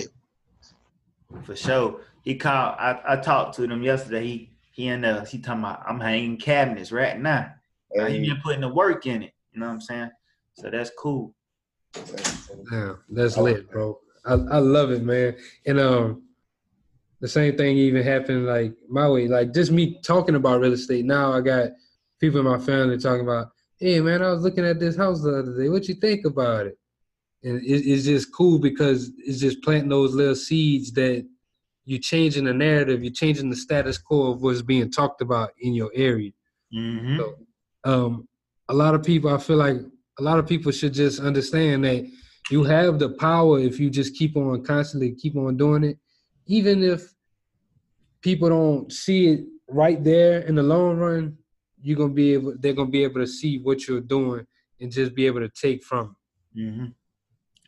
For sure. He called I, I talked to him yesterday. He he and uh he talking about I'm hanging cabinets right now. Now, he been putting the work in it. You know what I'm saying? So that's cool. Yeah, that's lit, bro. I, I love it, man. And um, the same thing even happened like my way. Like just me talking about real estate. Now I got people in my family talking about, hey man, I was looking at this house the other day. What you think about it? And it, it's just cool because it's just planting those little seeds that you're changing the narrative, you're changing the status quo of what's being talked about in your area. Mm-hmm. So, um, a lot of people, I feel like a lot of people should just understand that you have the power if you just keep on constantly keep on doing it, even if people don't see it right there in the long run. You're gonna be able, they're gonna be able to see what you're doing and just be able to take from it. Mm-hmm.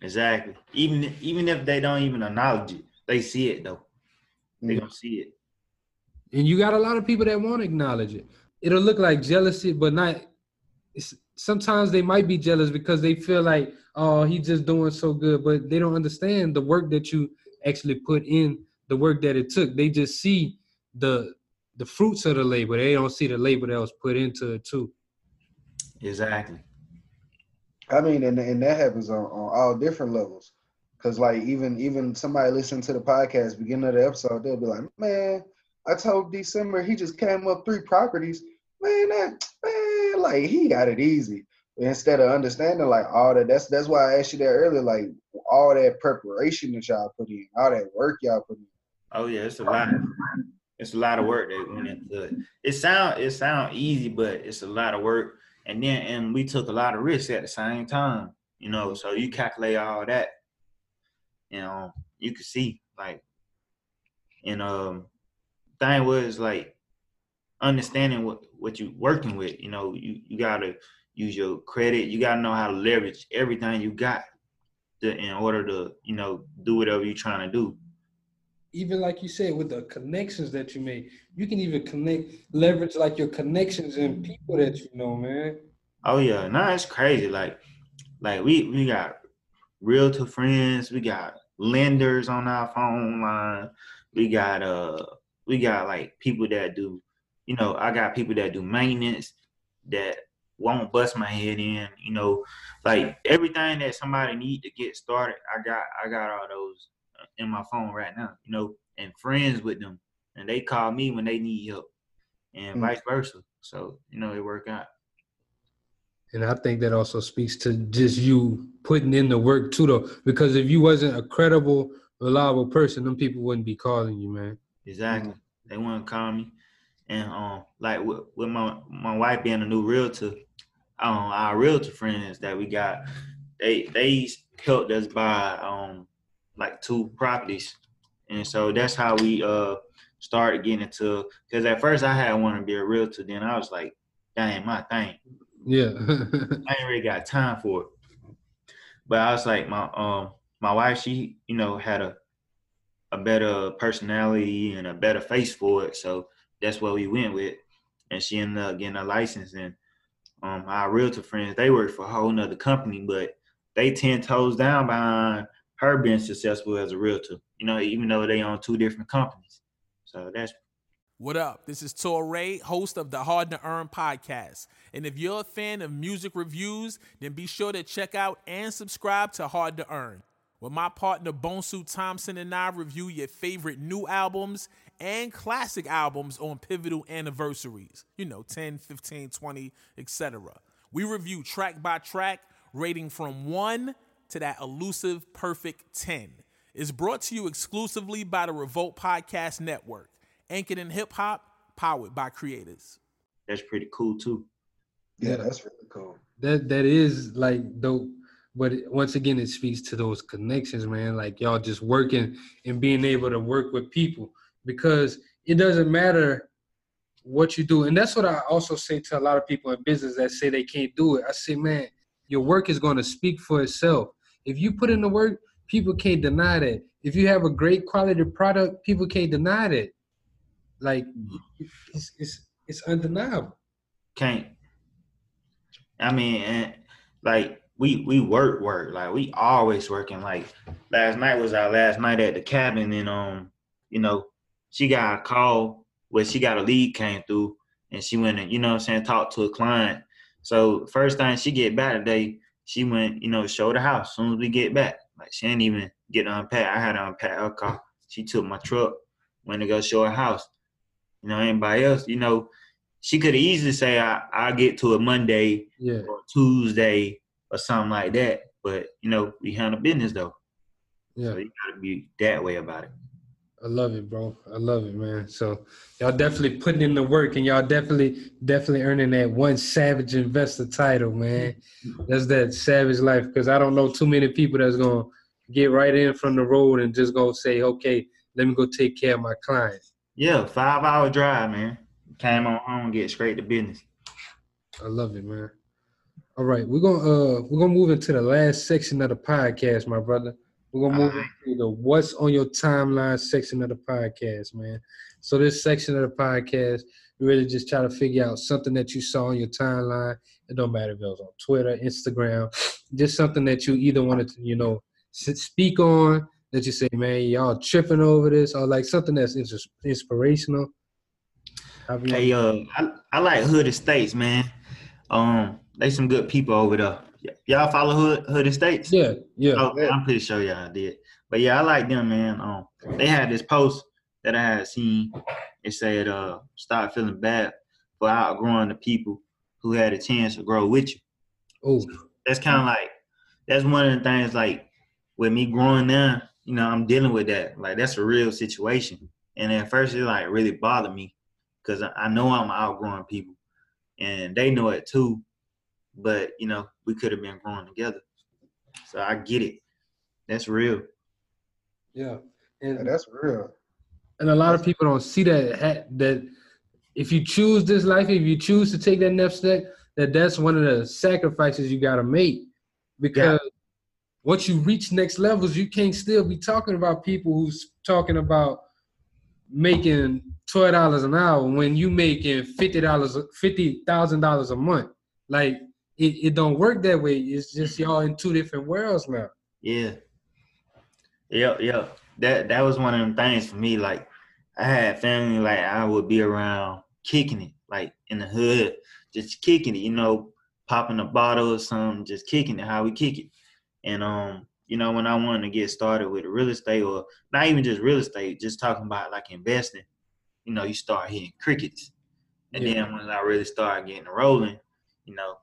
Exactly. Even even if they don't even acknowledge it, they see it though. They gonna see it. And you got a lot of people that won't acknowledge it. It'll look like jealousy, but not. It's, sometimes they might be jealous because they feel like, oh, he's just doing so good, but they don't understand the work that you actually put in, the work that it took. They just see the the fruits of the labor. They don't see the labor that was put into it too. Exactly. I mean, and and that happens on, on all different levels. Cause like even even somebody listening to the podcast, beginning of the episode, they'll be like, "Man, I told December he just came up three properties. Man, that man, like he got it easy." Instead of understanding like all that, that's that's why I asked you that earlier, like all that preparation that y'all put in, all that work y'all put in. Oh yeah, it's a lot. It's a lot of work that went into it. It sound it sound easy, but it's a lot of work. And then and we took a lot of risks at the same time, you know. So you calculate all that, you know, you could see like, and um, thing was like understanding what what you're working with. You know, you you gotta use your credit. You gotta know how to leverage everything you got to, in order to you know do whatever you're trying to do even like you said with the connections that you make you can even connect leverage like your connections and people that you know man oh yeah no it's crazy like like we we got realtor friends we got lenders on our phone line we got uh we got like people that do you know i got people that do maintenance that won't bust my head in you know like everything that somebody need to get started i got i got all those in my phone right now, you know, and friends with them, and they call me when they need help, and mm. vice versa. So you know, it work out. And I think that also speaks to just you putting in the work too, though, because if you wasn't a credible, reliable person, them people wouldn't be calling you, man. Exactly. Mm. They wouldn't call me, and um, like with, with my my wife being a new realtor, um, our realtor friends that we got, they they helped us buy um like two properties, and so that's how we uh started getting into. Because at first I had wanted to be a realtor, then I was like, that ain't my thing. Yeah, I ain't really got time for it. But I was like, my um my wife, she you know had a a better personality and a better face for it, so that's what we went with. And she ended up getting a license. And um, our realtor friends, they work for a whole nother company, but they ten toes down behind her being successful as a realtor, you know, even though they own two different companies. So that's what up? This is Torae, host of the Hard to Earn podcast. And if you're a fan of music reviews, then be sure to check out and subscribe to Hard to Earn, where my partner Bonsu Thompson and I review your favorite new albums and classic albums on pivotal anniversaries, you know, 10, 15, 20, etc. We review track by track, rating from 1 to that elusive perfect 10 is brought to you exclusively by the Revolt Podcast Network, anchored in hip hop, powered by creators. That's pretty cool too. Yeah, that's really cool. That that is like dope. But once again, it speaks to those connections, man. Like y'all just working and being able to work with people. Because it doesn't matter what you do. And that's what I also say to a lot of people in business that say they can't do it. I say, man, your work is going to speak for itself. If you put in the work, people can't deny that. If you have a great quality product, people can't deny that. Like it's it's, it's undeniable. Can't. I mean, like we we work work like we always working. Like last night was our last night at the cabin, and um, you know, she got a call where she got a lead came through, and she went and you know what I'm saying talked to a client. So first thing she get back today, she went you know show the house. As soon as we get back, like she didn't even get to unpack. I had to unpack her car. She took my truck, went to go show her house. You know, anybody else, you know, she could easily say I I get to it Monday yeah. or Tuesday or something like that. But you know, we handle business though. Yeah. So you gotta be that way about it. I love it, bro. I love it, man. So y'all definitely putting in the work, and y'all definitely, definitely earning that one savage investor title, man. That's that savage life. Because I don't know too many people that's gonna get right in from the road and just gonna say, okay, let me go take care of my clients. Yeah, five hour drive, man. Came on home, get straight to business. I love it, man. All right, we're gonna uh we're gonna move into the last section of the podcast, my brother. We're gonna move into the what's on your timeline section of the podcast, man. So this section of the podcast, we really just try to figure out something that you saw on your timeline. It don't matter if it was on Twitter, Instagram, just something that you either wanted to, you know, speak on that you say, man, y'all tripping over this, or like something that's inspirational. Hey, uh, I, I like Hood Estates, man. Um, they some good people over there. Y'all follow Hood Hood Estates? Yeah, yeah. Oh, I'm pretty sure y'all did. But yeah, I like them, man. Um, they had this post that I had seen. It said, "Uh, start feeling bad for outgrowing the people who had a chance to grow with you." Oh, that's kind of like that's one of the things. Like with me growing now, you know, I'm dealing with that. Like that's a real situation. And at first, it like really bothered me because I, I know I'm outgrowing people, and they know it too. But you know, we could have been growing together. So I get it. That's real. Yeah, and that's real. And a lot of people don't see that that if you choose this life, if you choose to take that next step, that that's one of the sacrifices you got to make because yeah. once you reach next levels, you can't still be talking about people who's talking about making twelve dollars an hour when you making fifty dollars, fifty thousand dollars a month. Like it, it don't work that way. It's just y'all in two different worlds now. Yeah. Yep, yep. That that was one of them things for me. Like I had family like I would be around kicking it, like in the hood, just kicking it, you know, popping a bottle or something, just kicking it, how we kick it. And um, you know, when I wanted to get started with real estate or not even just real estate, just talking about like investing, you know, you start hitting crickets. And yeah. then when I really started getting rolling, you know,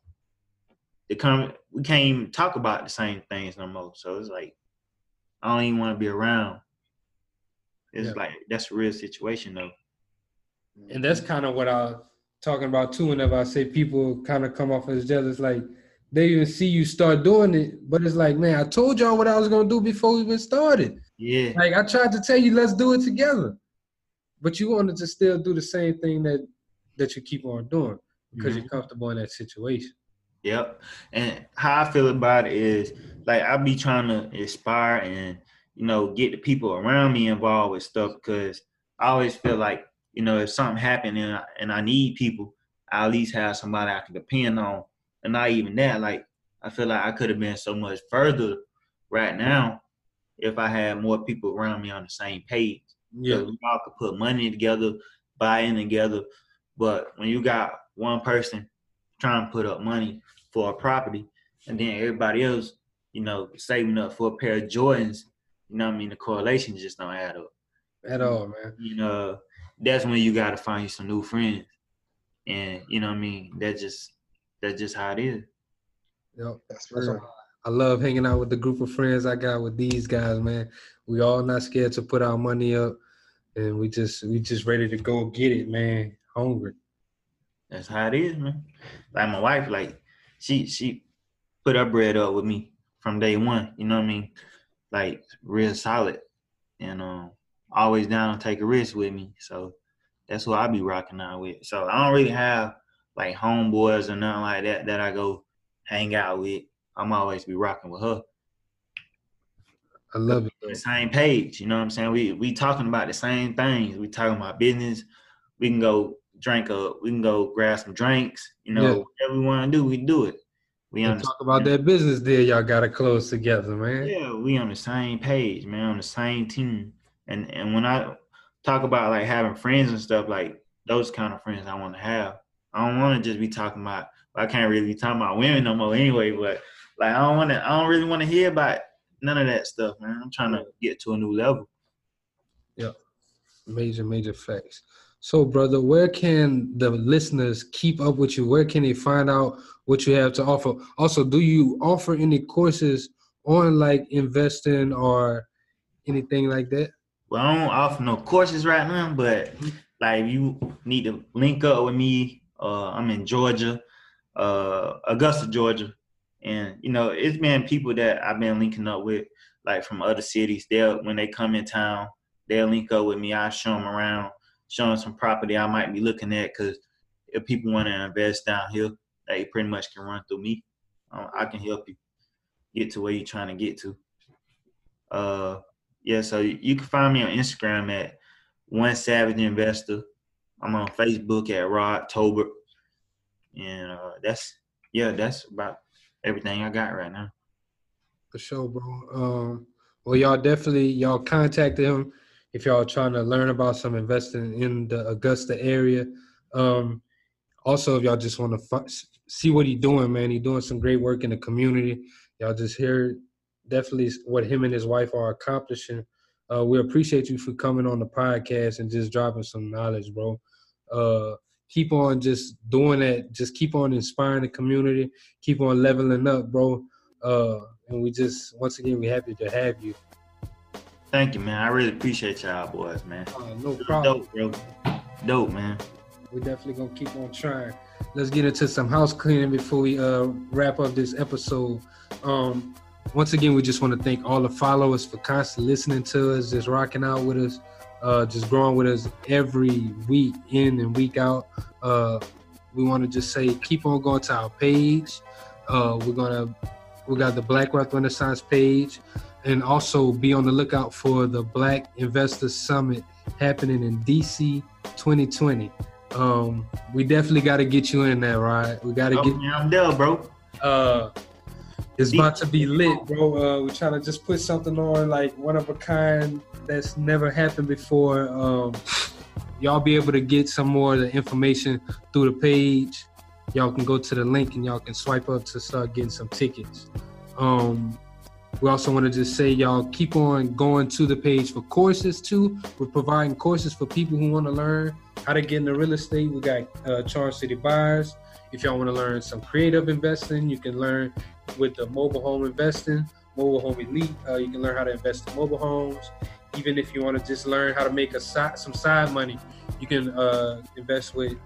the come we can't even talk about the same things no more. So it's like I don't even want to be around. It's yeah. like that's a real situation though. And that's kind of what I was talking about too. Whenever I say people kind of come off as jealous, like they even see you start doing it, but it's like, man, I told y'all what I was gonna do before we even started. Yeah. Like I tried to tell you, let's do it together, but you wanted to still do the same thing that that you keep on doing because mm-hmm. you're comfortable in that situation. Yep. And how I feel about it is like I be trying to inspire and you know get the people around me involved with stuff because I always feel like you know if something happened and I, and I need people, I at least have somebody I can depend on. And not even that, like I feel like I could have been so much further right now if I had more people around me on the same page. Yeah, we all could put money together, buy in together. But when you got one person trying to put up money for a property, and then everybody else, you know, saving up for a pair of Jordans. You know, I mean, the correlation just don't add up at all, man. You know, that's when you got to find you some new friends, and you know, what I mean, that just that's just how it is. Yep, that's real. I love hanging out with the group of friends I got with these guys, man. We all not scared to put our money up, and we just we just ready to go get it, man. Hungry. That's how it is, man. Like my wife, like she she put her bread up with me from day one. You know what I mean? Like real solid, and um, always down to take a risk with me. So that's who I be rocking out with. So I don't really have like homeboys or nothing like that that I go hang out with. I'm always be rocking with her. I love it. The same page, you know what I'm saying? We we talking about the same things. We talking about business. We can go drink a we can go grab some drinks, you know, Yeah. whatever we want to do, we do it. We on talk about that business deal y'all gotta close together, man. yeah, we on the same page, man, on the same team. And and when I talk about like having friends and stuff, like those kind of friends I want to have. I don't want to just be talking about. I can't really be talking about women no more anyway. But like I don't want to. I don't really want to hear about none of that stuff, man. I'm trying to get to a new level. Yep. Major, major facts. So, brother, where can the listeners keep up with you? Where can they find out what you have to offer? Also, do you offer any courses on like investing or anything like that? Well, I don't offer no courses right now, but like you need to link up with me, uh, I'm in Georgia, uh, Augusta, Georgia, and you know it's been people that I've been linking up with, like from other cities. They'll when they come in town, they'll link up with me. I show them around, show them some property I might be looking at, cause if people want to invest down here, they pretty much can run through me. Uh, I can help you get to where you're trying to get to. Uh, yeah, so you can find me on Instagram at One Savage Investor. I'm on Facebook at Rod Tolbert, and uh, that's yeah, that's about everything I got right now. For sure, bro. Um, well, y'all definitely y'all contacted him if y'all trying to learn about some investing in the Augusta area. Um, also, if y'all just want to f- see what he's doing, man, he's doing some great work in the community. Y'all just hear definitely what him and his wife are accomplishing. Uh, we appreciate you for coming on the podcast and just dropping some knowledge, bro. Uh, keep on just doing that. Just keep on inspiring the community. Keep on leveling up, bro. Uh, and we just once again we happy to have you. Thank you, man. I really appreciate y'all boys, man. Uh, no problem. Dope, bro. Dope, man. We're definitely gonna keep on trying. Let's get into some house cleaning before we uh, wrap up this episode. Um, once again, we just want to thank all the followers for constantly listening to us, just rocking out with us, uh, just growing with us every week in and week out. Uh, we want to just say keep on going to our page. Uh, we're gonna we got the Black Wealth Renaissance page, and also be on the lookout for the Black Investor Summit happening in DC 2020. Um, we definitely got to get you in there, right? We got to Oh, get. man, I'm there, bro. Uh, it's about to be lit, bro. Uh, we're trying to just put something on like one of a kind that's never happened before. Um, y'all be able to get some more of the information through the page. Y'all can go to the link and y'all can swipe up to start getting some tickets. Um, we also want to just say y'all keep on going to the page for courses too. We're providing courses for people who want to learn how to get into real estate. We got uh, Charles City Buyers. If y'all want to learn some creative investing, you can learn with the mobile home investing, mobile home elite. Uh, you can learn how to invest in mobile homes. Even if you want to just learn how to make a side, some side money, you can uh, invest with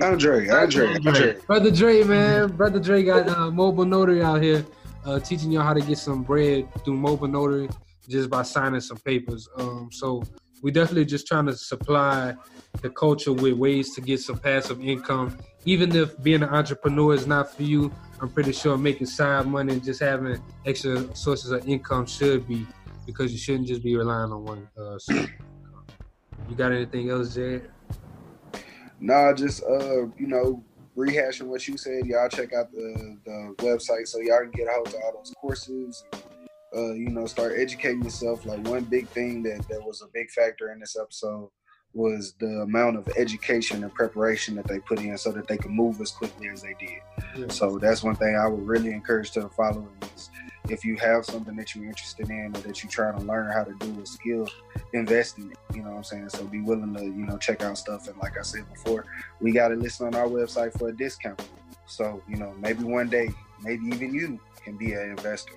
Andre, Andre, Andre. Brother Dre, man. Brother Dre got uh, mobile notary out here uh, teaching y'all how to get some bread through mobile notary just by signing some papers. Um, so we definitely just trying to supply the culture with ways to get some passive income. Even if being an entrepreneur is not for you, I'm pretty sure making side money and just having extra sources of income should be because you shouldn't just be relying on one uh, income. You got anything else, Jared? Nah, just uh, you know, rehashing what you said. Y'all check out the the website so y'all can get a hold of all those courses. Uh, you know, start educating yourself. Like one big thing that that was a big factor in this episode was the amount of education and preparation that they put in so that they could move as quickly as they did. So that's one thing I would really encourage to the followers is if you have something that you're interested in or that you're trying to learn how to do a skill, invest in it. You know what I'm saying? So be willing to, you know, check out stuff. And like I said before, we got it listed on our website for a discount. So, you know, maybe one day, maybe even you can be an investor.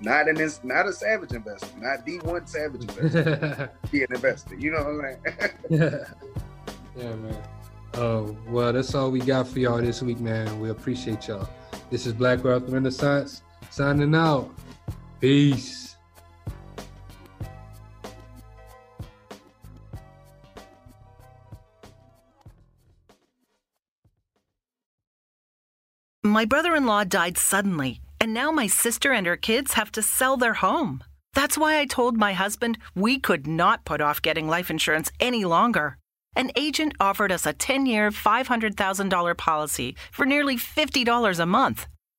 Not in this, not a savage investor, not the one savage investor. be an investor. You know what I'm saying? yeah, man. Oh, well, that's all we got for y'all this week, man. We appreciate y'all. This is Black Wealth Renaissance signing out. Peace. My brother in law died suddenly, and now my sister and her kids have to sell their home. That's why I told my husband we could not put off getting life insurance any longer. An agent offered us a 10 year, $500,000 policy for nearly $50 a month.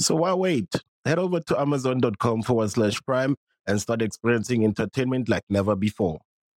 So why wait? Head over to amazon.com forward slash prime and start experiencing entertainment like never before.